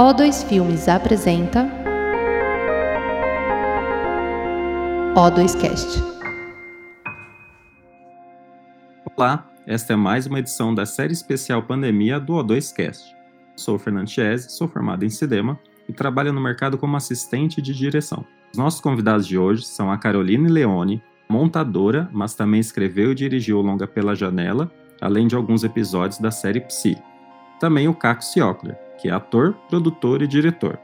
O2 Filmes apresenta O2Cast. Olá, esta é mais uma edição da série especial Pandemia do O2Cast. Sou o Fernando Chiesi, sou formado em cinema e trabalho no mercado como assistente de direção. Os nossos convidados de hoje são a Caroline Leone, montadora, mas também escreveu e dirigiu o longa Pela Janela, além de alguns episódios da série Psy. Também o Caco Ciocler, que é ator, produtor e diretor.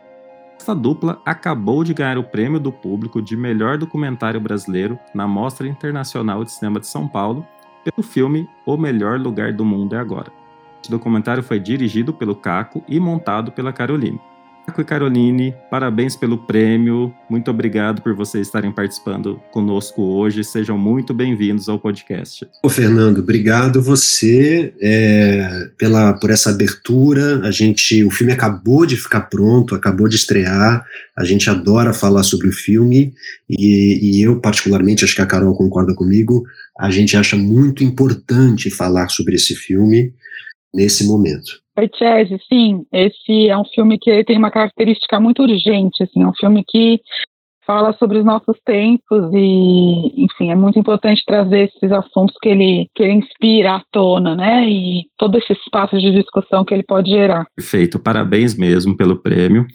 Esta dupla acabou de ganhar o prêmio do público de melhor documentário brasileiro na Mostra Internacional de Cinema de São Paulo pelo filme O Melhor Lugar do Mundo é Agora. Este documentário foi dirigido pelo Caco e montado pela Caroline. Caco e Caroline, parabéns pelo prêmio. Muito obrigado por vocês estarem participando conosco hoje. Sejam muito bem-vindos ao podcast. Ô, Fernando, obrigado você é, pela, por essa abertura. A gente, o filme acabou de ficar pronto, acabou de estrear. A gente adora falar sobre o filme e, e eu, particularmente, acho que a Carol concorda comigo, a gente acha muito importante falar sobre esse filme nesse momento. Oi, Chese, sim, esse é um filme que tem uma característica muito urgente, assim, é um filme que fala sobre os nossos tempos e, enfim, é muito importante trazer esses assuntos que ele, que ele inspira à tona, né, e todo esse espaço de discussão que ele pode gerar. Perfeito, parabéns mesmo pelo prêmio.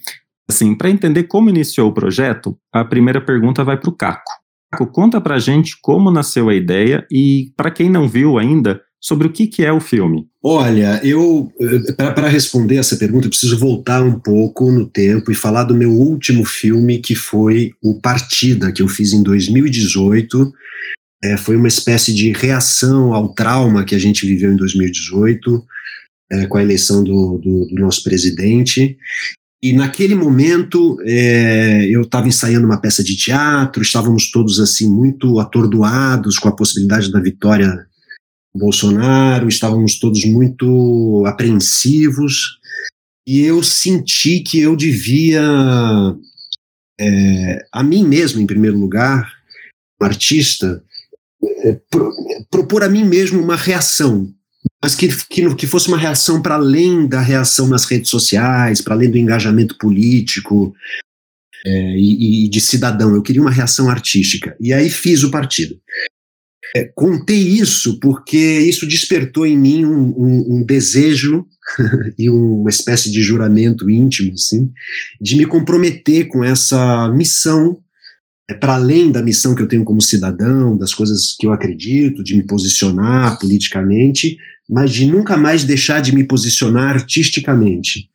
Assim, para entender como iniciou o projeto, a primeira pergunta vai para o Caco. Caco, conta para gente como nasceu a ideia e, para quem não viu ainda, sobre o que, que é o filme. Olha, eu, eh, para responder essa pergunta, eu preciso voltar um pouco no tempo e falar do meu último filme, que foi o Partida, que eu fiz em 2018. É, foi uma espécie de reação ao trauma que a gente viveu em 2018, é, com a eleição do, do, do nosso presidente. E naquele momento é, eu estava ensaiando uma peça de teatro, estávamos todos assim muito atordoados com a possibilidade da vitória Bolsonaro, estávamos todos muito apreensivos, e eu senti que eu devia, é, a mim mesmo, em primeiro lugar, um artista, é, pro, propor a mim mesmo uma reação, mas que, que, que fosse uma reação para além da reação nas redes sociais, para além do engajamento político é, e, e de cidadão. Eu queria uma reação artística. E aí fiz o partido. É, contei isso porque isso despertou em mim um, um, um desejo e uma espécie de juramento íntimo, assim, de me comprometer com essa missão, é, para além da missão que eu tenho como cidadão, das coisas que eu acredito, de me posicionar politicamente, mas de nunca mais deixar de me posicionar artisticamente.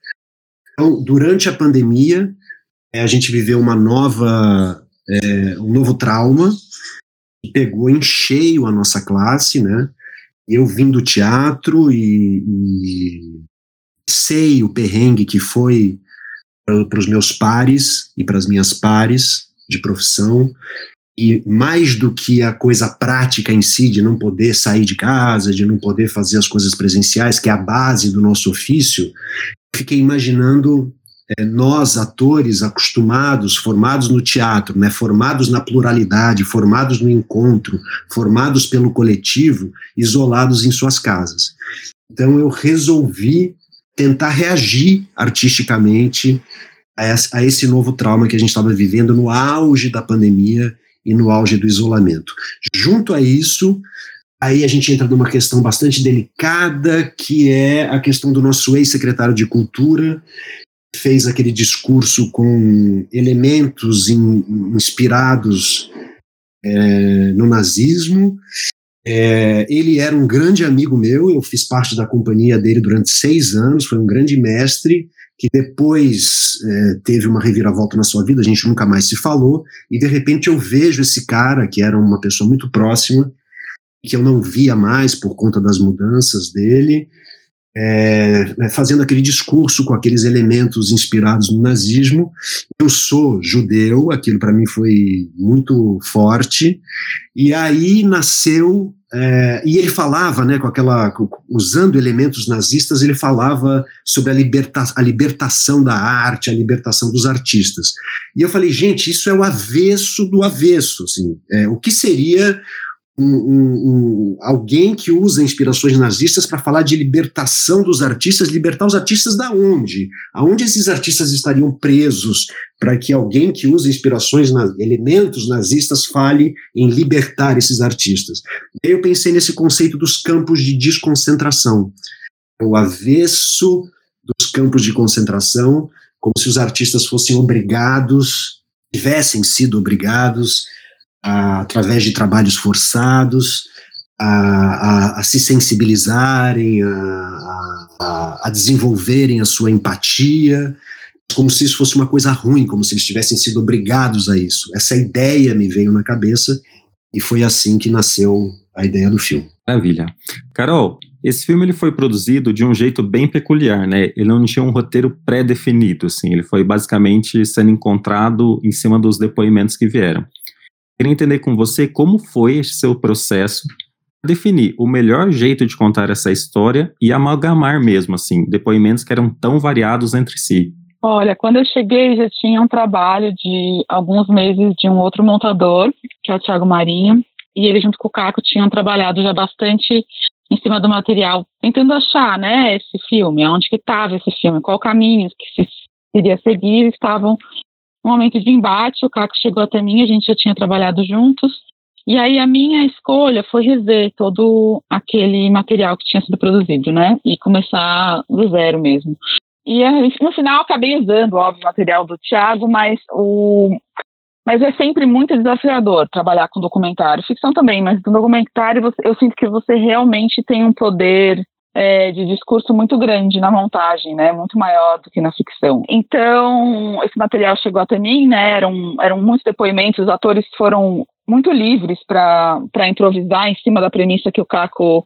Então, durante a pandemia, é, a gente viveu uma nova, é, um novo trauma, pegou em cheio a nossa classe, né? Eu vim do teatro e, e sei o perrengue que foi para os meus pares e para as minhas pares de profissão, e mais do que a coisa prática em si, de não poder sair de casa, de não poder fazer as coisas presenciais, que é a base do nosso ofício, fiquei imaginando é, nós, atores acostumados, formados no teatro, né, formados na pluralidade, formados no encontro, formados pelo coletivo, isolados em suas casas. Então eu resolvi tentar reagir artisticamente a esse novo trauma que a gente estava vivendo no auge da pandemia e no auge do isolamento. Junto a isso, aí a gente entra numa questão bastante delicada, que é a questão do nosso ex-secretário de Cultura, fez aquele discurso com elementos in, inspirados é, no nazismo. É, ele era um grande amigo meu, eu fiz parte da companhia dele durante seis anos, foi um grande mestre, que depois é, teve uma reviravolta na sua vida, a gente nunca mais se falou, e de repente eu vejo esse cara, que era uma pessoa muito próxima, que eu não via mais por conta das mudanças dele, é, né, fazendo aquele discurso com aqueles elementos inspirados no nazismo. Eu sou judeu, aquilo para mim foi muito forte, e aí nasceu. É, e ele falava, né, com aquela, usando elementos nazistas, ele falava sobre a, liberta, a libertação da arte, a libertação dos artistas. E eu falei, gente, isso é o avesso do avesso. Assim, é, o que seria um, um, um, alguém que usa inspirações nazistas para falar de libertação dos artistas, libertar os artistas da onde? Aonde esses artistas estariam presos para que alguém que usa inspirações, elementos nazistas, fale em libertar esses artistas? Eu pensei nesse conceito dos campos de desconcentração, o avesso dos campos de concentração, como se os artistas fossem obrigados, tivessem sido obrigados através de trabalhos forçados, a, a, a se sensibilizarem, a, desenvolverem a sua empatia, como se isso fosse uma coisa ruim, como se eles tivessem sido obrigados a isso. Essa ideia me veio na cabeça e foi assim que nasceu a ideia do filme. Maravilha. Carol, esse filme ele foi produzido de um jeito bem peculiar, né? Ele não tinha um roteiro pré-definido, assim. Ele foi basicamente sendo encontrado em cima dos depoimentos que vieram. Queria entender com você como foi esse seu processo definir o melhor jeito de contar essa história e amalgamar mesmo, assim, depoimentos que eram tão variados entre si. Olha, quando eu cheguei já tinha um trabalho de alguns meses de um outro montador, que é o Thiago Marinho, e ele junto com o Caco tinham trabalhado já bastante em cima do material, tentando achar, né, esse filme, onde que estava esse filme, qual caminho que se iria seguir, estavam um momento de embate, o Caco chegou até mim, a gente já tinha trabalhado juntos, e aí a minha escolha foi rever todo aquele material que tinha sido produzido, né, e começar do zero mesmo. E no final acabei usando, óbvio, o material do Thiago, mas o mas é sempre muito desafiador trabalhar com documentário, ficção também, mas no documentário eu sinto que você realmente tem um poder é, de discurso muito grande na montagem, né? Muito maior do que na ficção. Então, esse material chegou até mim, né? Eram, eram muitos depoimentos, os atores foram muito livres para improvisar em cima da premissa que o Caco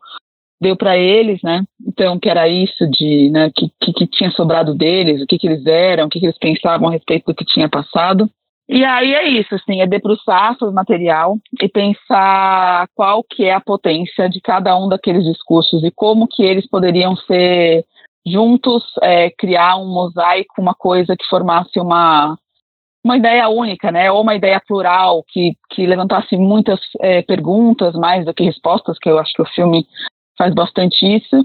deu para eles, né? Então, que era isso de, né, que, que, que tinha sobrado deles, o que, que eles eram, o que, que eles pensavam a respeito do que tinha passado. E aí é isso, assim, é debruçar sobre o material e pensar qual que é a potência de cada um daqueles discursos e como que eles poderiam ser juntos, é, criar um mosaico, uma coisa que formasse uma, uma ideia única, né? Ou uma ideia plural que, que levantasse muitas é, perguntas mais do que respostas, que eu acho que o filme faz bastante isso.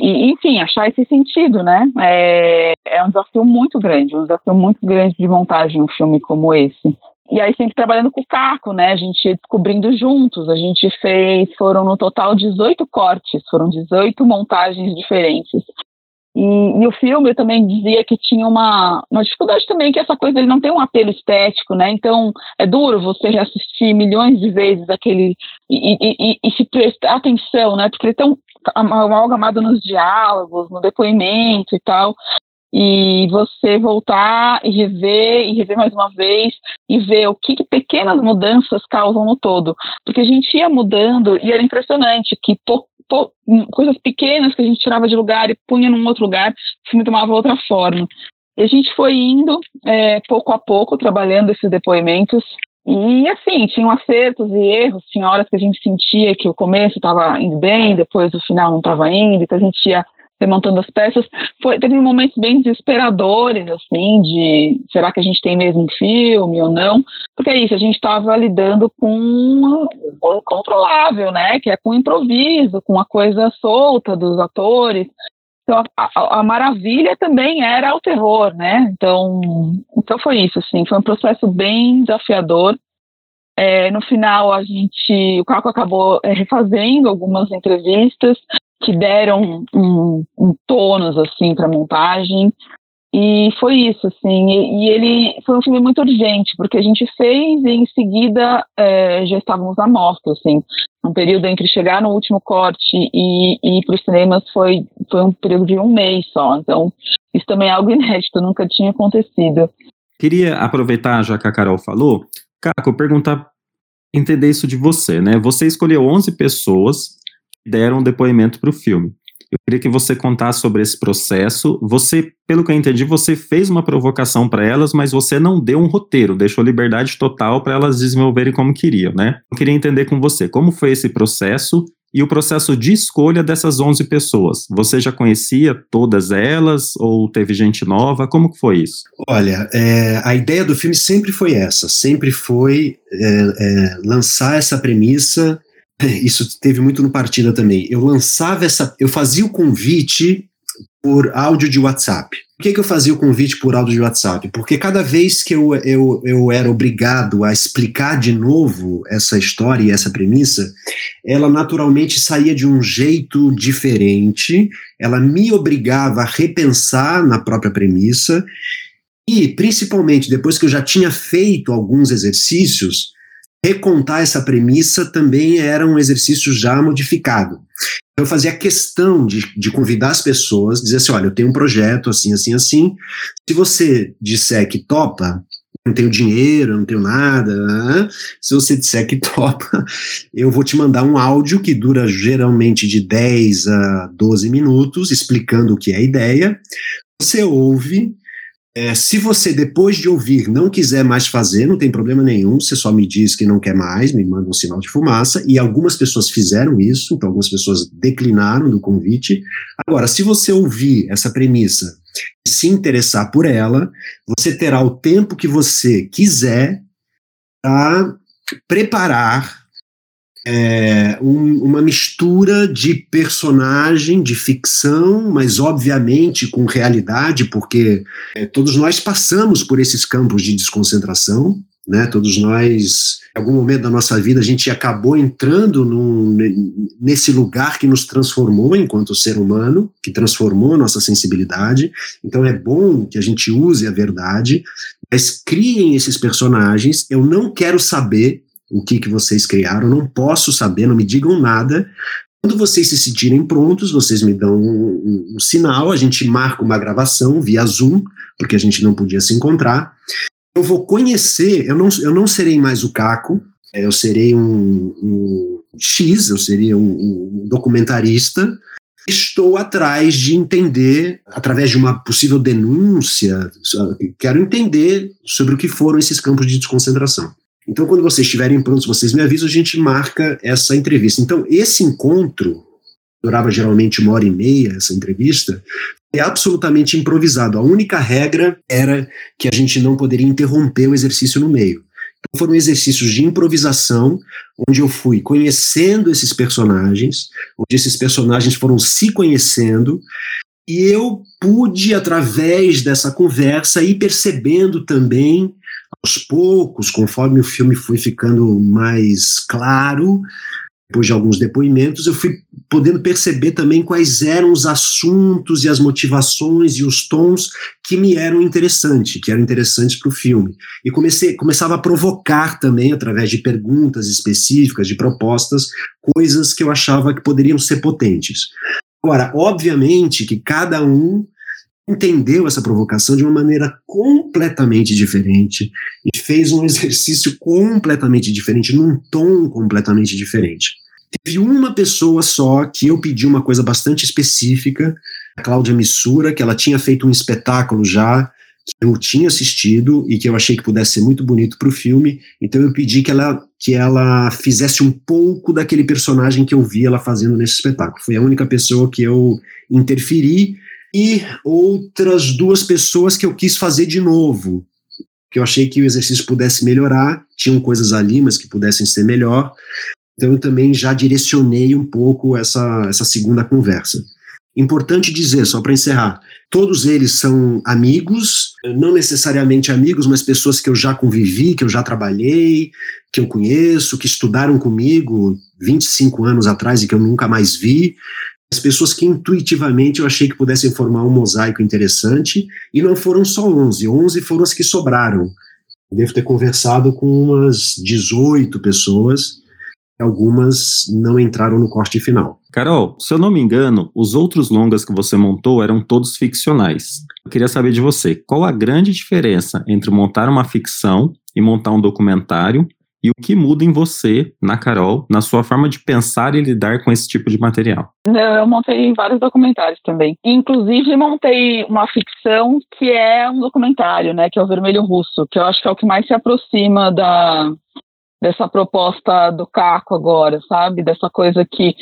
E, enfim, achar esse sentido, né? É, é um desafio muito grande, um desafio muito grande de montagem um filme como esse. E aí sempre trabalhando com o Caco, né? A gente ia descobrindo juntos. A gente fez, foram no total 18 cortes, foram 18 montagens diferentes. E, e, o filme eu também dizia que tinha uma, uma dificuldade também, que essa coisa ele não tem um apelo estético, né? Então é duro você reassistir milhões de vezes aquele e, e, e se prestar atenção, né? Porque ele é tão amalgamado nos diálogos, no depoimento e tal. E você voltar e rever, e rever mais uma vez, e ver o que, que pequenas mudanças causam no todo. Porque a gente ia mudando e era impressionante que coisas pequenas que a gente tirava de lugar e punha num outro lugar, o filme tomava outra forma. E a gente foi indo, é, pouco a pouco, trabalhando esses depoimentos. E assim, tinham acertos e erros, tinha horas que a gente sentia que o começo estava indo bem, depois o final não estava indo, então a gente ia remontando as peças. Foi, teve momentos bem desesperadores, assim, de será que a gente tem mesmo filme ou não? Porque é isso, a gente estava lidando com o controlável, né? Que é com improviso, com a coisa solta dos atores. Então, a, a, maravilha também era o terror, né? Então, então foi isso, assim, foi um processo bem desafiador. É, no final, a gente, o Caco acabou é, refazendo algumas entrevistas que deram um, um tônus assim para a montagem. E foi isso, assim. E, e, ele foi um filme muito urgente, porque a gente fez e em seguida é, já estávamos à mostra, assim. Um período entre chegar no último corte e, e ir para os cinemas foi, foi um período de um mês só. Então, isso também é algo inédito, nunca tinha acontecido. Queria aproveitar, já que a Carol falou, Caco, perguntar, entender isso de você, né? Você escolheu 11 pessoas que deram depoimento para o filme. Eu queria que você contasse sobre esse processo. Você, pelo que eu entendi, você fez uma provocação para elas, mas você não deu um roteiro, deixou liberdade total para elas desenvolverem como queriam, né? Eu queria entender com você como foi esse processo e o processo de escolha dessas 11 pessoas. Você já conhecia todas elas ou teve gente nova? Como que foi isso? Olha, é, a ideia do filme sempre foi essa, sempre foi é, é, lançar essa premissa Isso teve muito no Partida também. Eu lançava essa. Eu fazia o convite por áudio de WhatsApp. Por que, que eu fazia o convite por áudio de WhatsApp? Porque cada vez que eu, eu, eu era obrigado a explicar de novo essa história e essa premissa, ela naturalmente saía de um jeito diferente, ela me obrigava a repensar na própria premissa, e principalmente depois que eu já tinha feito alguns exercícios, recontar essa premissa também era um exercício já modificado. Eu fazia questão de, de convidar as pessoas, dizer assim: olha, eu tenho um projeto assim, assim, assim. Se você disser que topa, não tenho dinheiro, não tenho nada. Né? Se você disser que topa, eu vou te mandar um áudio que dura geralmente de 10 a 12 minutos, explicando o que é a ideia. Você ouve, é, se você, depois de ouvir, não quiser mais fazer, não tem problema nenhum, você só me diz que não quer mais, me manda um sinal de fumaça, e algumas pessoas fizeram isso, então algumas pessoas declinaram do convite. Agora, se você ouvir essa premissa e se interessar por ela, você terá o tempo que você quiser para preparar é, um, uma mistura de personagem, de ficção, mas obviamente com realidade, porque é, todos nós passamos por esses campos de desconcentração, né? Todos nós, em algum momento da nossa vida, a gente acabou entrando num, nesse lugar que nos transformou enquanto ser humano, que transformou nossa sensibilidade. Então é bom que a gente use a verdade, mas criem esses personagens. Eu não quero saber o que, que vocês criaram, não posso saber, não me digam nada. Quando vocês se sentirem prontos, vocês me dão um, um, um sinal, a gente marca uma gravação via Zoom, porque a gente não podia se encontrar. Eu vou conhecer, eu não, eu não serei mais o Caco, eu serei um, um X, eu seria um, documentarista. Estou atrás de entender, através de uma possível denúncia, quero entender sobre o que foram esses campos de desconcentração. Então, quando vocês estiverem prontos, vocês me avisam, a gente marca essa entrevista. Então, esse encontro, durava geralmente uma hora e meia, essa entrevista, é absolutamente improvisado. A única regra era que a gente não poderia interromper o exercício no meio. Então, foram exercícios de improvisação, onde eu fui conhecendo esses personagens, onde esses personagens foram se conhecendo, e eu pude, através dessa conversa, ir percebendo também aos poucos, conforme o filme foi ficando mais claro, depois de alguns depoimentos, eu fui podendo perceber também quais eram os assuntos e as motivações e os tons que me eram interessantes, que eram interessantes para o filme. E comecei, começava a provocar também, através de perguntas específicas, de propostas, coisas que eu achava que poderiam ser potentes. Agora, obviamente que cada um entendeu essa provocação de uma maneira completamente diferente e fez um exercício completamente diferente, num tom completamente diferente. Teve uma pessoa só que eu pedi uma coisa bastante específica, a Cláudia Missura, que ela tinha feito um espetáculo já, que eu tinha assistido e que eu achei que pudesse ser muito bonito para o filme, então eu pedi que ela, que ela fizesse um pouco daquele personagem que eu vi ela fazendo nesse espetáculo. Foi a única pessoa que eu interferi, e outras duas pessoas que eu quis fazer de novo, que eu achei que o exercício pudesse melhorar, tinham coisas ali, mas que pudessem ser melhor. Então eu também já direcionei um pouco essa, essa segunda conversa. Importante dizer, só para encerrar, todos eles são amigos, não necessariamente amigos, mas pessoas que eu já convivi, que eu já trabalhei, que eu conheço, que estudaram comigo 25 anos atrás e que eu nunca mais vi as pessoas que intuitivamente eu achei que pudessem formar um mosaico interessante, e não foram só 11, 11 foram as que sobraram. devo ter conversado com umas 18 pessoas, algumas não entraram no corte final. Carol, se eu não me engano, os outros longas que você montou eram todos ficcionais. Eu queria saber de você, qual a grande diferença entre montar uma ficção e montar um documentário e o que muda em você, na Carol, na sua forma de pensar e lidar com esse tipo de material? Eu montei vários documentários também. Inclusive, montei uma ficção que é um documentário, né? Que é o Vermelho Russo, que eu acho que é o que mais se aproxima da, dessa proposta do Caco agora, sabe? Dessa coisa que.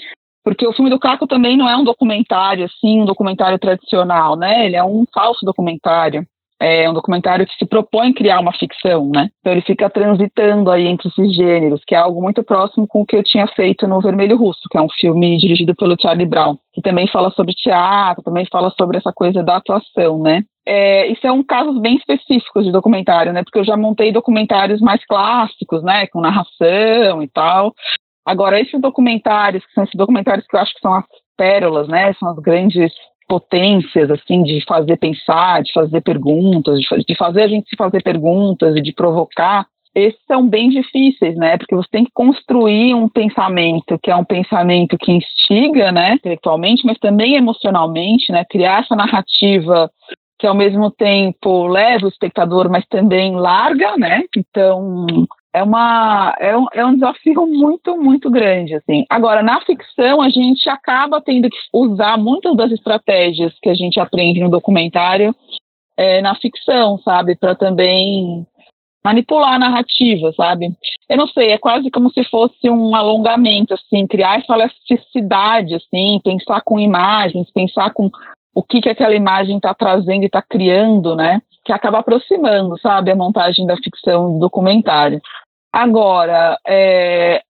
Porque o filme do Caco também não é um documentário, assim, um documentário tradicional, né? Ele é um falso documentário. É um documentário que se propõe criar uma ficção, né? Então ele fica transitando aí entre esses gêneros, que é algo muito próximo com o que eu tinha feito no Vermelho Russo, que é um filme dirigido pelo Charlie Brown, que também fala sobre teatro, também fala sobre essa coisa da atuação, né? É, isso é um caso bem específico de documentário, né? Porque eu já montei documentários mais clássicos, né? Com narração e tal. Agora, esses documentários, que são esses documentários que eu acho que são as pérolas, né? São as grandes potências, assim, de fazer pensar, de fazer perguntas, de fazer a gente se fazer perguntas e de provocar, esses são bem difíceis, né? Porque você tem que construir um pensamento que é um pensamento que instiga, né, intelectualmente, mas também emocionalmente, né? Criar essa narrativa que ao mesmo tempo leva o espectador, mas também larga, né? Então é uma é um, é um desafio muito muito grande assim. Agora na ficção a gente acaba tendo que usar muitas das estratégias que a gente aprende no documentário é, na ficção sabe? Para também manipular a narrativa sabe? Eu não sei é quase como se fosse um alongamento assim criar essa elasticidade assim pensar com imagens pensar com o que que aquela imagem está trazendo e está criando né? Que acaba aproximando, sabe, a montagem da ficção do documentário. Agora, é,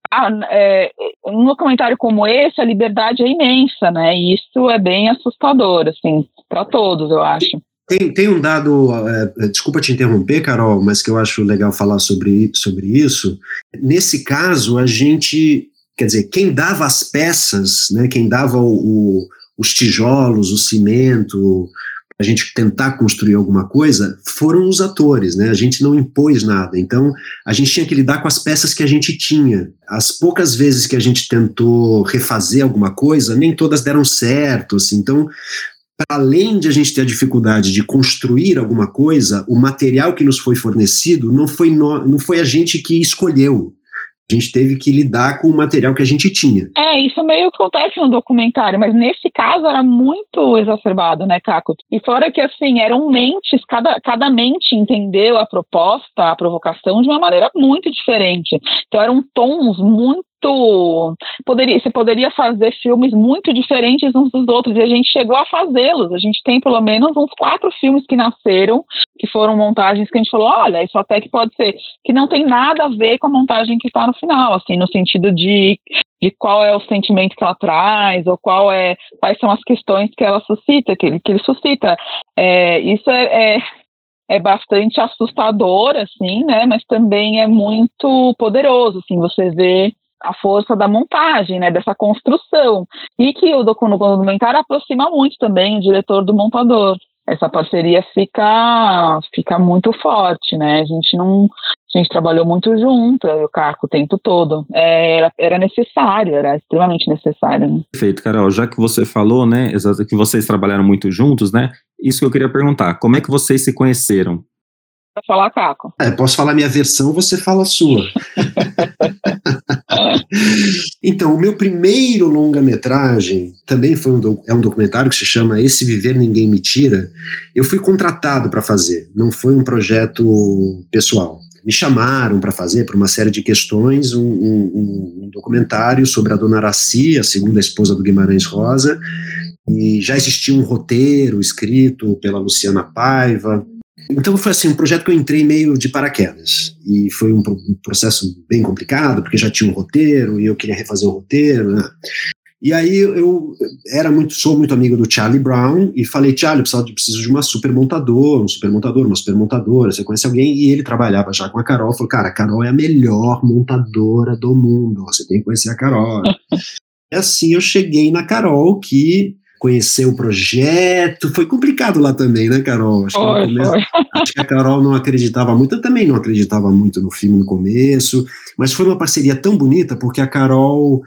é, um documentário como esse, a liberdade é imensa, né? E isso é bem assustador, assim, para todos, eu acho. Tem, tem um dado, é, desculpa te interromper, Carol, mas que eu acho legal falar sobre, sobre isso. Nesse caso, a gente, quer dizer, quem dava as peças, né, quem dava o, o, os tijolos, o cimento, a gente tentar construir alguma coisa, foram os atores, né? A gente não impôs nada. Então, a gente tinha que lidar com as peças que a gente tinha. As poucas vezes que a gente tentou refazer alguma coisa, nem todas deram certo, assim. Então, além de a gente ter a dificuldade de construir alguma coisa, o material que nos foi fornecido não foi, no, não foi a gente que escolheu. A gente teve que lidar com o material que a gente tinha. É, isso meio que acontece no documentário, mas nesse caso era muito exacerbado, né, Caco? E fora que, assim, eram mentes, cada, cada mente entendeu a proposta, a provocação de uma maneira muito diferente. Então eram tons muito poderia você poderia fazer filmes muito diferentes uns dos outros e a gente chegou a fazê-los a gente tem pelo menos uns quatro filmes que nasceram que foram montagens que a gente falou olha isso até que pode ser que não tem nada a ver com a montagem que está no final assim no sentido de de qual é o sentimento que ela traz ou qual é quais são as questões que ela suscita que ele, que ele suscita é, isso é, é é bastante assustador, assim, né? Mas também é muito poderoso, assim, você vê a força da montagem, né, dessa construção. E que o documentário aproxima muito também o diretor do montador. Essa parceria fica, fica muito forte, né? A gente não. A gente trabalhou muito junto, eu e o Caco, o tempo todo. É, era, era necessário, era extremamente necessário. Né? Perfeito, Carol. Já que você falou, né, que vocês trabalharam muito juntos, né? Isso que eu queria perguntar. Como é que vocês se conheceram? Para falar, Caco. É, posso falar minha versão, você fala a sua. então, o meu primeiro longa-metragem também foi um, é um documentário que se chama Esse Viver Ninguém Me Tira. Eu fui contratado para fazer, não foi um projeto pessoal. Me chamaram para fazer, por uma série de questões, um, um, um documentário sobre a dona Araci, a segunda esposa do Guimarães Rosa, e já existia um roteiro escrito pela Luciana Paiva, então foi assim, um projeto que eu entrei meio de paraquedas. E foi um, um processo bem complicado, porque já tinha um roteiro e eu queria refazer o roteiro, né? E aí eu era muito, sou muito amigo do Charlie Brown e falei, Charlie, eu preciso de uma super montadora, um super montador, uma super montadora, você conhece alguém? E ele trabalhava já com a Carol, falou, cara, a Carol é a melhor montadora do mundo, você tem que conhecer a Carol. e assim eu cheguei na Carol, que conhecer o projeto. Foi complicado lá também, né, Carol? Acho, foi, que, começo, acho que a Carol não acreditava muito, eu também não acreditava muito no filme no começo, mas foi uma parceria tão bonita porque a Carol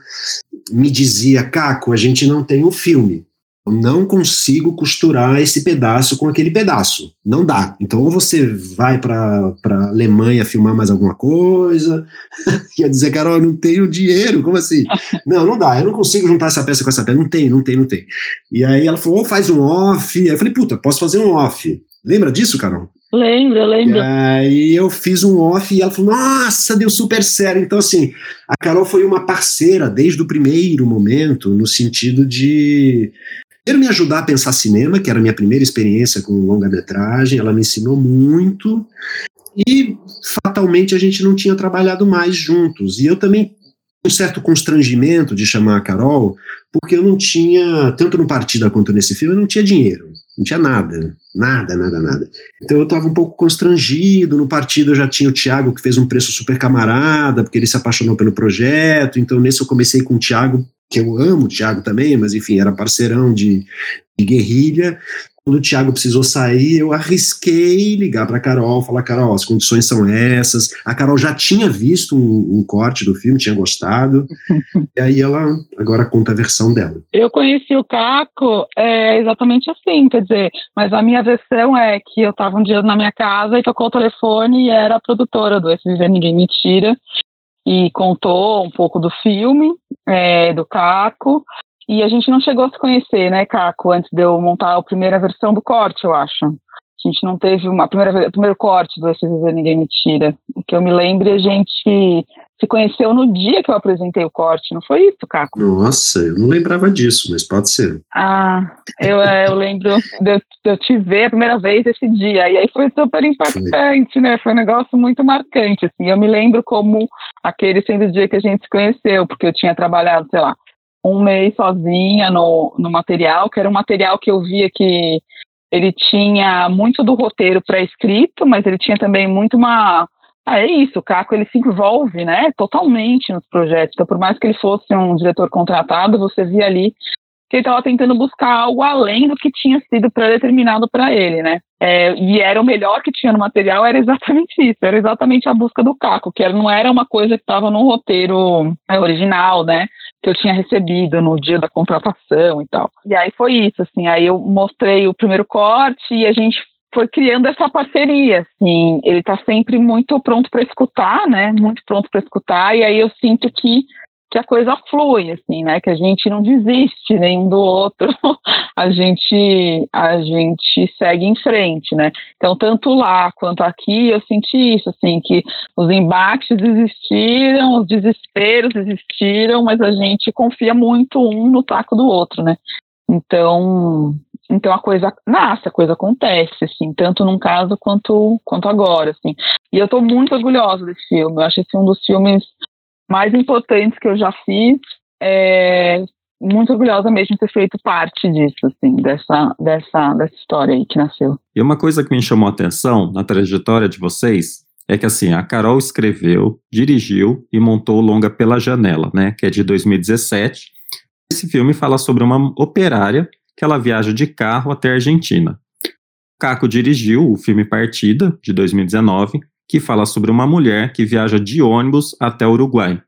me dizia, Caco, a gente não tem um filme, não consigo costurar esse pedaço com aquele pedaço. Não dá. Então, ou você vai para a Alemanha filmar mais alguma coisa, quer dizer, Carol, eu não tenho dinheiro, como assim? não, não dá, eu não consigo juntar essa peça com essa peça. Não tem, não tem, não tem. E aí ela falou, ou faz um off. Aí eu falei, puta, posso fazer um off. Lembra disso, Carol? Lembro, lembro. E aí eu fiz um off e ela falou, nossa, deu super sério. Então, assim, a Carol foi uma parceira desde o primeiro momento, no sentido de primeiro me ajudar a pensar cinema, que era a minha primeira experiência com longa-metragem, ela me ensinou muito, e fatalmente a gente não tinha trabalhado mais juntos. E eu também um certo constrangimento de chamar a Carol, porque eu não tinha, tanto no Partida quanto nesse filme, eu não tinha dinheiro, não tinha nada, nada, nada, nada. Então eu estava um pouco constrangido, no Partido eu já tinha o Tiago, que fez um preço super camarada, porque ele se apaixonou pelo projeto, então nesse eu comecei com o Tiago, que eu amo o Tiago também, mas enfim, era parceirão de, de guerrilha, quando o Thiago precisou sair, eu arrisquei ligar para a Carol, falar: Carol, as condições são essas. A Carol já tinha visto um, um corte do filme, tinha gostado. e aí ela agora conta a versão dela. Eu conheci o Caco é, exatamente assim, quer dizer, mas a minha versão é que eu estava um dia na minha casa e tocou o telefone e era a produtora do Esse Viver Ninguém Me Tira e contou um pouco do filme, é, do Caco, e a gente não chegou a se conhecer, né, Caco, antes de eu montar a primeira versão do corte, eu acho. A gente não teve uma primeira, primeiro corte do Viver Ninguém Me Tira. O que eu me lembro, a gente se conheceu no dia que eu apresentei o corte, não foi isso, Caco? Nossa, eu não lembrava disso, mas pode ser. Ah, eu, é, eu lembro de, de eu te ver a primeira vez esse dia, e aí foi super impactante, foi. né? Foi um negócio muito marcante, assim. Eu me lembro como aquele sendo o dia que a gente se conheceu, porque eu tinha trabalhado, sei lá, um mês sozinha no, no material, que era um material que eu via que ele tinha muito do roteiro pré-escrito, mas ele tinha também muito uma. Ah, é isso, o Caco ele se envolve, né, totalmente nos projetos. Então, por mais que ele fosse um diretor contratado, você via ali que ele estava tentando buscar algo além do que tinha sido pré-determinado para ele, né? É, e era o melhor que tinha no material, era exatamente isso, era exatamente a busca do Caco, que não era uma coisa que estava no roteiro é, original, né? Que eu tinha recebido no dia da contratação e tal. E aí foi isso, assim, aí eu mostrei o primeiro corte e a gente foi criando essa parceria, assim, ele está sempre muito pronto para escutar, né? Muito pronto para escutar, e aí eu sinto que que a coisa flui, assim, né? Que a gente não desiste nenhum do outro, a gente a gente segue em frente, né? Então, tanto lá quanto aqui, eu senti isso, assim, que os embates existiram, os desesperos existiram, mas a gente confia muito um no taco do outro, né? Então, então a coisa nasce, a coisa acontece, assim, tanto num caso quanto, quanto agora, assim. E eu estou muito orgulhosa desse filme. Eu acho esse um dos filmes mais importantes que eu já fiz. É, muito orgulhosa mesmo de ter feito parte disso, assim, dessa, dessa, dessa história aí que nasceu. E uma coisa que me chamou a atenção na trajetória de vocês é que assim, a Carol escreveu, dirigiu e montou o longa Pela Janela, né, que é de 2017. Esse filme fala sobre uma operária que ela viaja de carro até a Argentina. Caco dirigiu o filme Partida, de 2019, que fala sobre uma mulher que viaja de ônibus até o Uruguai.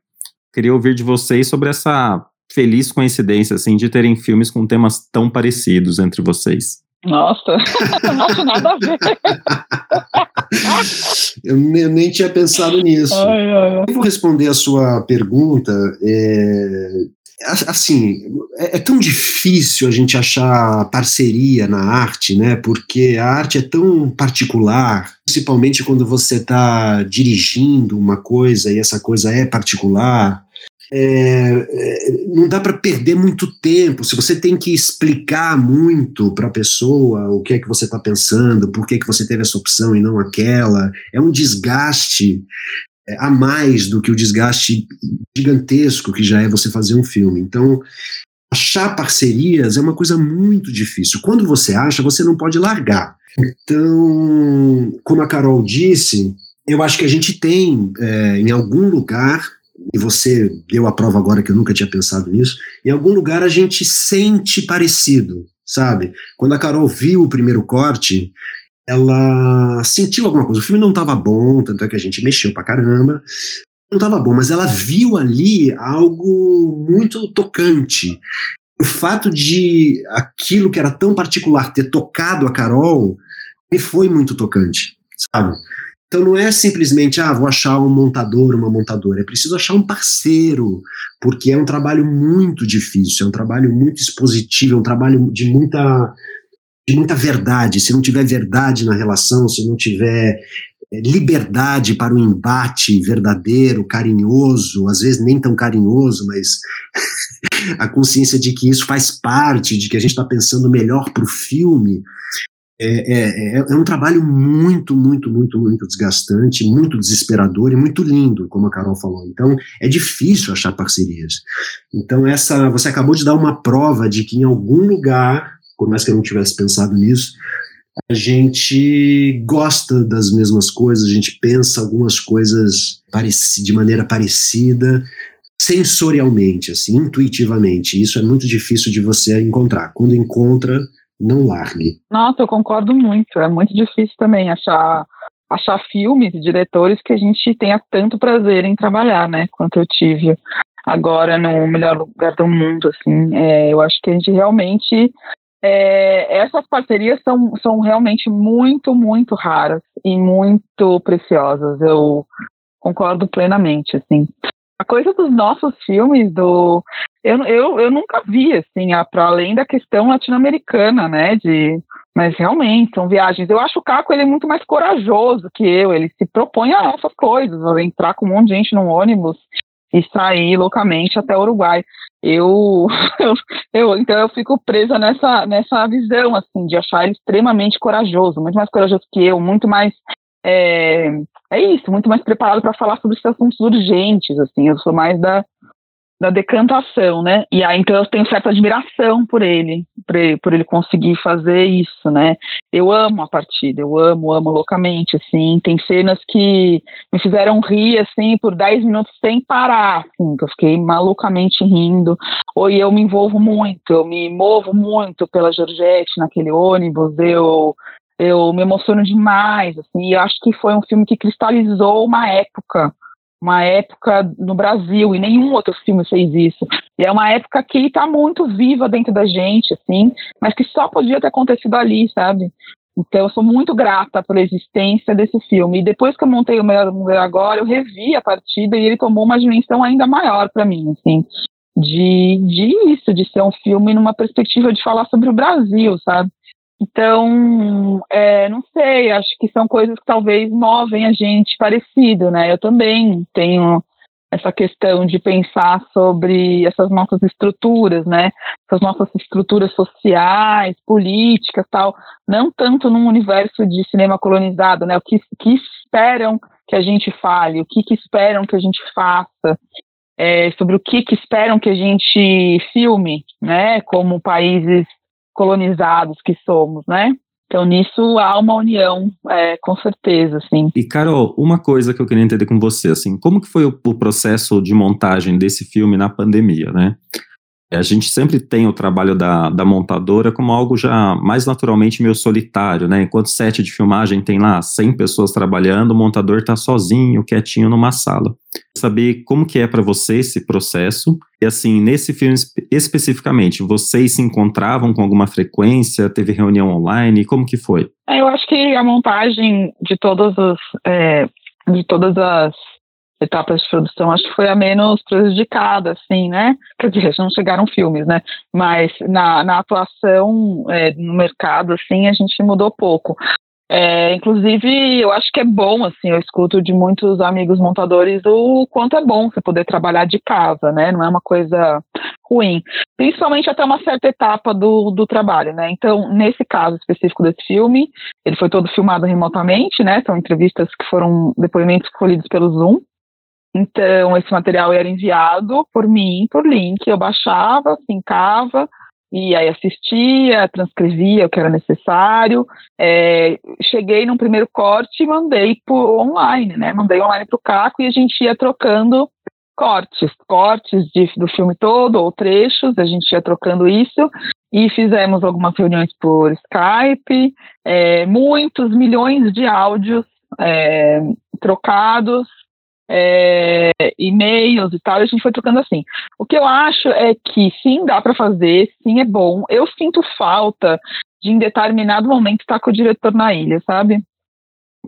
Queria ouvir de vocês sobre essa feliz coincidência assim de terem filmes com temas tão parecidos entre vocês. Nossa, não acho nada a ver. eu nem tinha pensado nisso. Ai, ai, ai. Eu vou responder a sua pergunta é, assim, é, é, tão difícil a gente achar parceria na arte, né? Porque a arte é tão particular, principalmente quando você está dirigindo uma coisa e essa coisa é particular. É, é, não dá para perder muito tempo. Se você tem que explicar muito para a pessoa o que é que você está pensando, por que, que você teve essa opção e não aquela, é um desgaste a mais do que o desgaste gigantesco que já é você fazer um filme. Então, achar parcerias é uma coisa muito difícil. Quando você acha, você não pode largar. Então, como a Carol disse, eu acho que a gente tem é, em algum lugar, e você deu a prova agora que eu nunca tinha pensado nisso, em algum lugar a gente sente parecido, sabe? Quando a Carol viu o primeiro corte, ela sentiu alguma coisa. O filme não estava bom, tanto é que a gente mexeu pra caramba. Não estava bom, mas ela viu ali algo muito tocante. O fato de aquilo que era tão particular ter tocado a Carol me foi muito tocante, sabe? Então não é simplesmente, ah, vou achar um montador, uma montadora. É preciso achar um parceiro, porque é um trabalho muito difícil, é um trabalho muito expositivo, é um trabalho de muita de muita verdade. Se não tiver verdade na relação, se não tiver eh, liberdade para o embate verdadeiro, carinhoso, às vezes nem tão carinhoso, mas a consciência de que isso faz parte, de que a gente está pensando melhor para o filme, é, é, é, é, um trabalho muito, muito, muito, muito desgastante, muito desesperador e muito lindo, como a Carol falou. Então, é difícil achar parcerias. Então, essa, você acabou de dar uma prova de que em algum lugar, por mais que eu não tivesse pensado nisso, a gente gosta das mesmas coisas, a gente pensa algumas coisas de maneira parecida, sensorialmente, assim, intuitivamente. Isso é muito difícil de você encontrar. Quando encontra, não largue. Nossa, eu concordo muito. É muito difícil também achar achar filmes e diretores que a gente tenha tanto prazer em trabalhar, né? Quanto eu tive agora no melhor lugar do mundo, assim. É, eu acho que a gente realmente é, essas parcerias são, são realmente muito, muito raras e muito preciosas. Eu concordo plenamente, assim. A coisa dos nossos filmes, do eu, eu, eu nunca vi, assim, para além da questão latino-americana, né, de mas realmente são viagens. Eu acho o Caco ele é muito mais corajoso que eu. Ele se propõe a essas coisas, entrar com um monte de gente num ônibus e sair loucamente até o Uruguai. Eu, eu, então eu fico presa nessa nessa visão assim de achar ele extremamente corajoso, muito mais corajoso que eu, muito mais é, é isso, muito mais preparado para falar sobre esses assuntos urgentes. Assim, eu sou mais da da decantação, né? E aí então eu tenho certa admiração por ele, por ele, por ele conseguir fazer isso, né? Eu amo a partida, eu amo, amo loucamente, assim. Tem cenas que me fizeram rir, assim, por 10 minutos sem parar, assim, que eu fiquei malucamente rindo. Ou eu me envolvo muito, eu me movo muito pela Georgette naquele ônibus, eu eu me emociono demais, assim, e acho que foi um filme que cristalizou uma época uma época no Brasil e nenhum outro filme fez isso. E é uma época que está muito viva dentro da gente, assim, mas que só podia ter acontecido ali, sabe? Então eu sou muito grata pela existência desse filme. E depois que eu montei o Melhor Mulher Agora, eu revi a partida e ele tomou uma dimensão ainda maior para mim, assim, de, de isso, de ser um filme numa perspectiva de falar sobre o Brasil, sabe? Então, é, não sei, acho que são coisas que talvez movem a gente parecido, né? Eu também tenho essa questão de pensar sobre essas nossas estruturas, né? Essas nossas estruturas sociais, políticas, tal, não tanto num universo de cinema colonizado, né? O que, que esperam que a gente fale, o que, que esperam que a gente faça, é, sobre o que, que esperam que a gente filme, né? Como países colonizados que somos, né? Então, nisso há uma união, é, com certeza, sim. E, Carol, uma coisa que eu queria entender com você, assim, como que foi o, o processo de montagem desse filme na pandemia, né? A gente sempre tem o trabalho da, da montadora como algo já mais naturalmente meio solitário, né? Enquanto set de filmagem tem lá 100 pessoas trabalhando, o montador está sozinho, quietinho numa sala. Saber como que é para você esse processo e assim, nesse filme especificamente, vocês se encontravam com alguma frequência? Teve reunião online? Como que foi? É, eu acho que a montagem de todos os é, de todas as etapas de produção, acho que foi a menos prejudicada, assim, né? Quer dizer, não chegaram filmes, né? Mas na, na atuação é, no mercado, assim, a gente mudou pouco. É, inclusive, eu acho que é bom, assim, eu escuto de muitos amigos montadores o quanto é bom você poder trabalhar de casa, né? Não é uma coisa ruim. Principalmente até uma certa etapa do, do trabalho, né? Então, nesse caso específico desse filme, ele foi todo filmado remotamente, né? São entrevistas que foram depoimentos colhidos pelo Zoom. Então, esse material era enviado por mim, por link, eu baixava, fincava, e aí assistia, transcrevia o que era necessário. É, cheguei num primeiro corte e mandei por online, né? Mandei online para o Caco e a gente ia trocando cortes, cortes de, do filme todo ou trechos, a gente ia trocando isso e fizemos algumas reuniões por Skype, é, muitos milhões de áudios é, trocados é, e-mails e tal, e a gente foi trocando assim. O que eu acho é que sim, dá para fazer, sim, é bom. Eu sinto falta de em determinado momento estar com o diretor na ilha, sabe?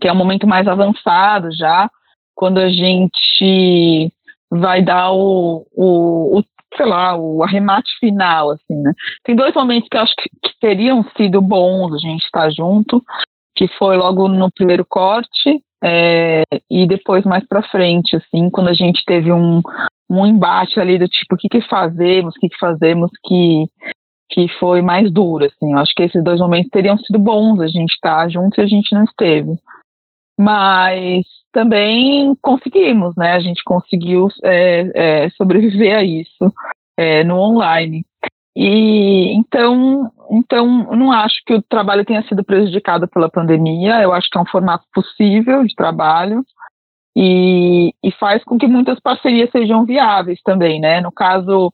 Que é um momento mais avançado já, quando a gente vai dar o, o, o sei lá, o arremate final, assim, né? Tem dois momentos que eu acho que, que teriam sido bons a gente estar junto, que foi logo no primeiro corte, é, e depois mais para frente, assim, quando a gente teve um, um embate ali do tipo, o que que fazemos, o que que fazemos que que foi mais duro, assim. Eu acho que esses dois momentos teriam sido bons a gente estar tá junto e a gente não esteve. Mas também conseguimos, né? A gente conseguiu é, é, sobreviver a isso é, no online. E então, então, não acho que o trabalho tenha sido prejudicado pela pandemia. Eu acho que é um formato possível de trabalho e, e faz com que muitas parcerias sejam viáveis também, né? No caso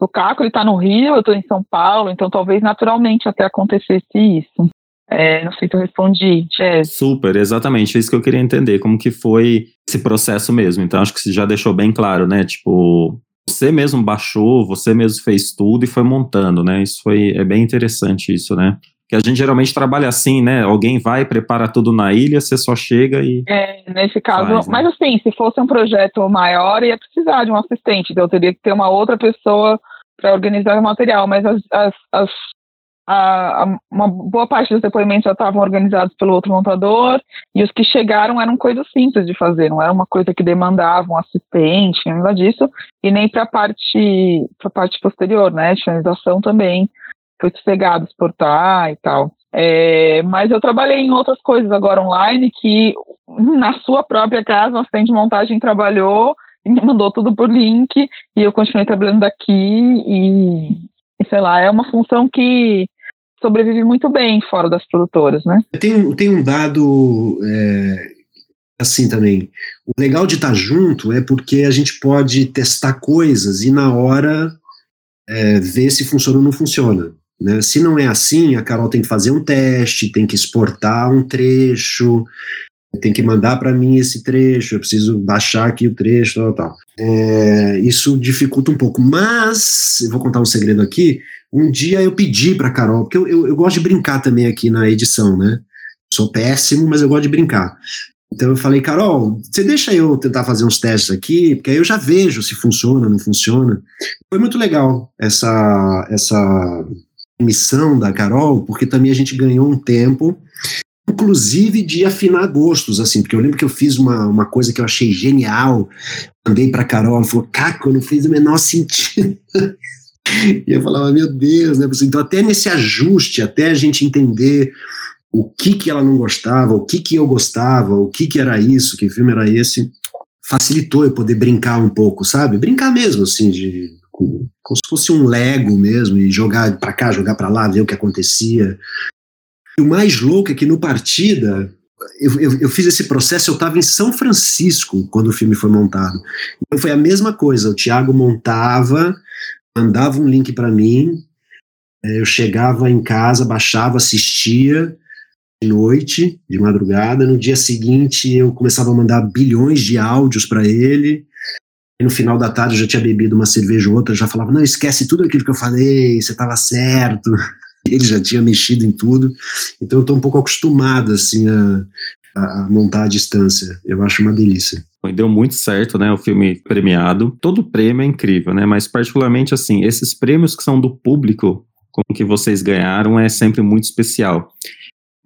do Caco, ele está no Rio, eu estou em São Paulo, então talvez naturalmente até acontecesse isso. É, não sei se eu respondi, Jess. Super, exatamente, é isso que eu queria entender, como que foi esse processo mesmo. Então, acho que você já deixou bem claro, né? Tipo, você mesmo baixou, você mesmo fez tudo e foi montando, né? Isso foi é bem interessante isso, né? Que a gente geralmente trabalha assim, né? Alguém vai, prepara tudo na ilha, você só chega e. É, nesse caso. Faz, né? Mas assim, se fosse um projeto maior, ia precisar de um assistente, então eu teria que ter uma outra pessoa para organizar o material. Mas as, as, as a, a, uma boa parte dos depoimentos já estavam organizados pelo outro montador e os que chegaram eram coisas simples de fazer, não era uma coisa que demandava um assistente, nada disso, e nem para a parte, a parte posterior, né, de finalização também, foi sossegado exportar e tal. É, mas eu trabalhei em outras coisas agora online que na sua própria casa, o assistente de montagem trabalhou e me mandou tudo por link e eu continuei trabalhando daqui e, e sei lá, é uma função que sobrevive muito bem fora das produtoras, né? Tem, tem um dado é, assim também. O legal de estar junto é porque a gente pode testar coisas e na hora é, ver se funciona ou não funciona. Né? Se não é assim, a Carol tem que fazer um teste, tem que exportar um trecho, tem que mandar para mim esse trecho, eu preciso baixar aqui o trecho, tal, tal. É, isso dificulta um pouco, mas eu vou contar um segredo aqui. Um dia eu pedi para Carol, porque eu, eu, eu, gosto de brincar também aqui na edição, né? Sou péssimo, mas eu gosto de brincar. Então eu falei, Carol, você deixa eu tentar fazer uns testes aqui, porque aí eu já vejo se funciona, não funciona. Foi muito legal essa essa missão da Carol, porque também a gente ganhou um tempo inclusive de afinar gostos, assim, porque eu lembro que eu fiz uma, uma coisa que eu achei genial, mandei para Carol, ela falou, Caco, não fez o menor sentido. E eu falava, meu Deus, né? Então, até nesse ajuste, até a gente entender o que que ela não gostava, o que que eu gostava, o que que era isso, que filme era esse, facilitou eu poder brincar um pouco, sabe? Brincar mesmo, assim, de como, como se fosse um Lego mesmo, e jogar para cá, jogar para lá, ver o que acontecia. E o mais louco é que no Partida, eu, eu, eu fiz esse processo, eu estava em São Francisco quando o filme foi montado. Então foi a mesma coisa, o Thiago montava, mandava um link para mim, é, eu chegava em casa, baixava, assistia de noite, de madrugada. No dia seguinte, eu começava a mandar bilhões de áudios para ele. E no final da tarde eu já tinha bebido uma cerveja ou outra, já falava: Não, esquece tudo aquilo que eu falei, você estava certo ele já tinha mexido em tudo, então eu estou um pouco acostumado assim a, a, montar à distância. Eu acho uma delícia. Deu muito certo, né? O filme premiado. Todo prêmio é incrível, né? Mas particularmente assim, esses prêmios que são do público, como que vocês ganharam, é sempre muito especial.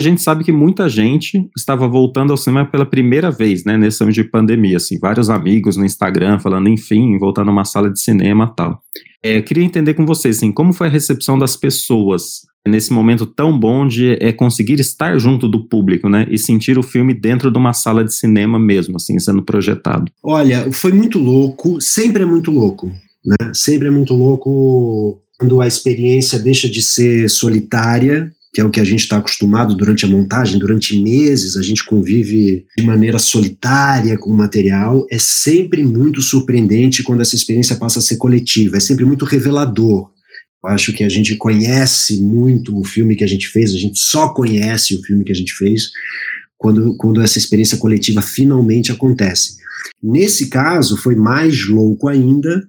A gente sabe que muita gente estava voltando ao cinema pela primeira vez, né, nesse ano de pandemia, assim, vários amigos no Instagram falando, enfim, voltar numa sala de cinema tal. É, queria entender com vocês, assim, como foi a recepção das pessoas nesse momento tão bom de é, conseguir estar junto do público, né, e sentir o filme dentro de uma sala de cinema mesmo, assim, sendo projetado. Olha, foi muito louco, sempre é muito louco, né, sempre é muito louco quando a experiência deixa de ser solitária que é o que a gente está acostumado durante a montagem, durante meses a gente convive de maneira solitária com o material, é sempre muito surpreendente quando essa experiência passa a ser coletiva, é sempre muito revelador. Acho que a gente conhece muito o filme que a gente fez, a gente só conhece o filme que a gente fez quando, quando essa experiência coletiva finalmente acontece. Nesse caso, foi mais louco ainda,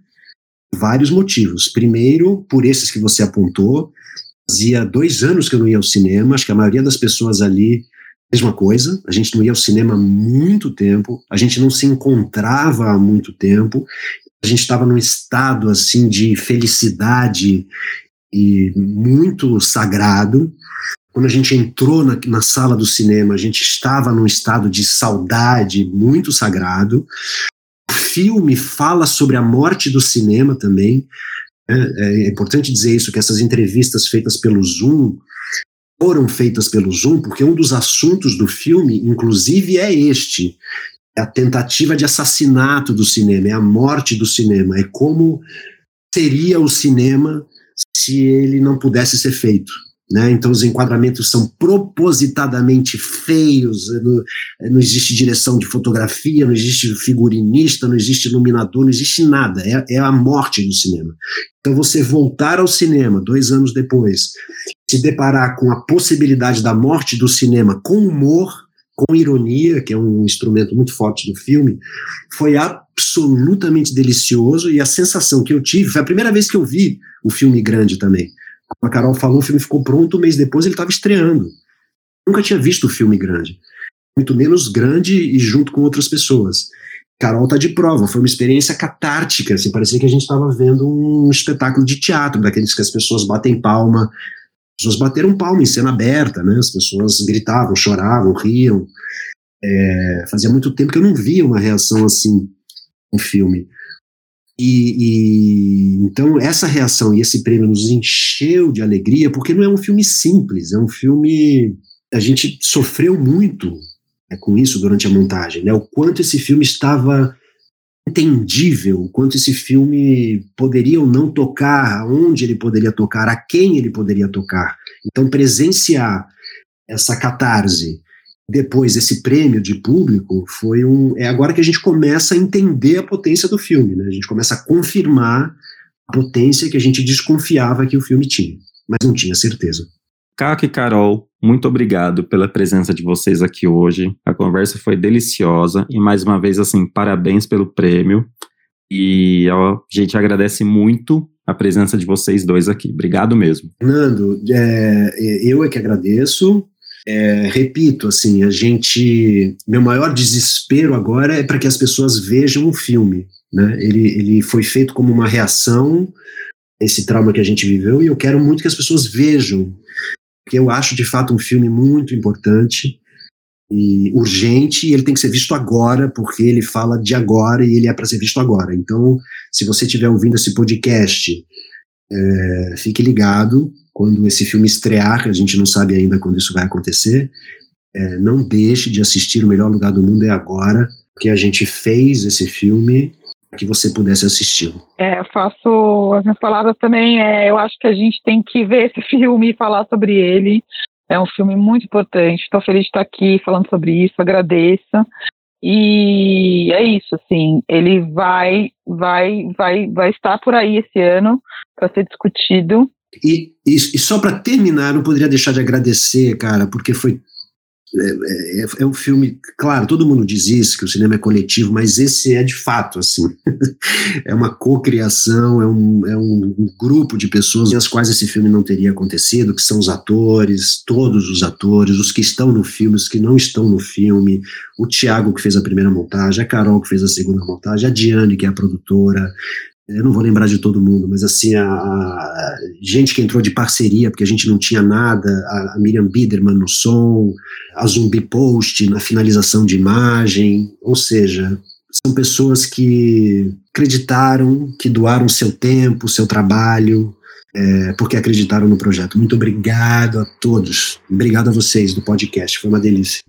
vários motivos. Primeiro, por esses que você apontou, Fazia dois anos que eu não ia ao cinema, acho que a maioria das pessoas ali, mesma coisa, a gente não ia ao cinema há muito tempo, a gente não se encontrava há muito tempo, a gente estava num estado assim de felicidade e muito sagrado. Quando a gente entrou na, na sala do cinema, a gente estava num estado de saudade muito sagrado. O filme fala sobre a morte do cinema também. Né? É, é importante dizer isso, que essas entrevistas feitas pelo Zoom foram feitas pelo Zoom, porque um dos assuntos do filme, inclusive, é este: é a tentativa de assassinato do cinema, é a morte do cinema, é como seria o cinema se ele não pudesse ser feito. Né? Então, os enquadramentos são propositadamente feios, não, não, existe direção de fotografia, não existe figurinista, não existe iluminador, não existe nada, é, é a morte do cinema. Então, você voltar ao cinema dois anos depois, se deparar com a possibilidade da morte do cinema com humor, com ironia, que é um instrumento muito forte do filme, foi absolutamente delicioso e a sensação que eu tive, foi a primeira vez que eu vi o filme grande também. Como a Carol falou, o filme ficou pronto, um mês depois ele estava estreando. Nunca tinha visto o filme grande, muito menos grande e junto com outras pessoas. Carol tá de prova, foi uma experiência catártica, assim, parecia que a gente estava vendo um espetáculo de teatro, daqueles que as pessoas batem palma, pessoas bateram palma em cena aberta, né? As pessoas gritavam, choravam, riam. É, fazia muito tempo que eu não via uma reação assim no filme. E, e, então essa reação e esse prêmio nos encheu de alegria, porque não é um filme simples, é um filme a gente sofreu muito né, com isso durante a montagem, né? O quanto esse filme estava entendível, o quanto esse filme poderia ou não tocar, aonde ele poderia tocar, a quem ele poderia tocar. Então presenciar essa catarse depois esse prêmio de público foi um é agora que a gente começa a entender a potência do filme, né? A gente começa a confirmar a potência que a gente desconfiava que o filme tinha, mas não tinha certeza. Caco e Carol, muito obrigado pela presença de vocês aqui hoje. A conversa foi deliciosa e mais uma vez assim, parabéns pelo prêmio. E a gente agradece muito a presença de vocês dois aqui. Obrigado mesmo. Nando, é, eu é que agradeço. É, repito, assim, a gente. Meu maior desespero agora é para que as pessoas vejam o filme. Né? Ele, ele foi feito como uma reação a esse trauma que a gente viveu e eu quero muito que as pessoas vejam, porque eu acho de fato um filme muito importante e urgente e ele tem que ser visto agora, porque ele fala de agora e ele é para ser visto agora. Então, se você estiver ouvindo esse podcast, é, fique ligado, quando esse filme estrear, que a gente não sabe ainda quando isso vai acontecer, é, não deixe de assistir O Melhor Lugar do Mundo é Agora, que a gente fez esse filme que você pudesse assisti-lo. É, eu faço as minhas palavras também. É, eu acho que a gente tem que ver esse filme e falar sobre ele. É um filme muito importante. Estou feliz de estar aqui falando sobre isso. Agradeço. E é isso, assim, ele vai, vai, vai, vai estar por aí esse ano para ser discutido. E, e, e só para terminar, não poderia deixar de agradecer, cara, porque foi é, é, é, um filme, claro, todo mundo diz isso, que o cinema é coletivo, mas esse é de fato, assim, é uma cocriação, é um, é um grupo de pessoas as quais esse filme não teria acontecido, que são os atores, todos os atores, os que estão no filme, os que não estão no filme, o Tiago que fez a primeira montagem, a Carol que fez a segunda montagem, a Diane que é a produtora, eu não vou lembrar de todo mundo, mas assim, a, a, gente que entrou de parceria, porque a gente não tinha nada, a, a Miriam Biderman no som, a Zumbi Post na finalização de imagem, ou seja, são pessoas que acreditaram, que doaram seu tempo, seu trabalho, é, porque acreditaram no projeto. Muito obrigado a todos, obrigado a vocês do podcast, foi uma delícia.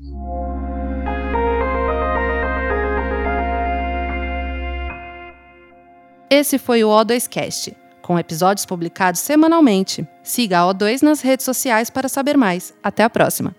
Esse foi o O2Cast, com episódios publicados semanalmente. Siga a O2 nas redes sociais para saber mais. Até a próxima!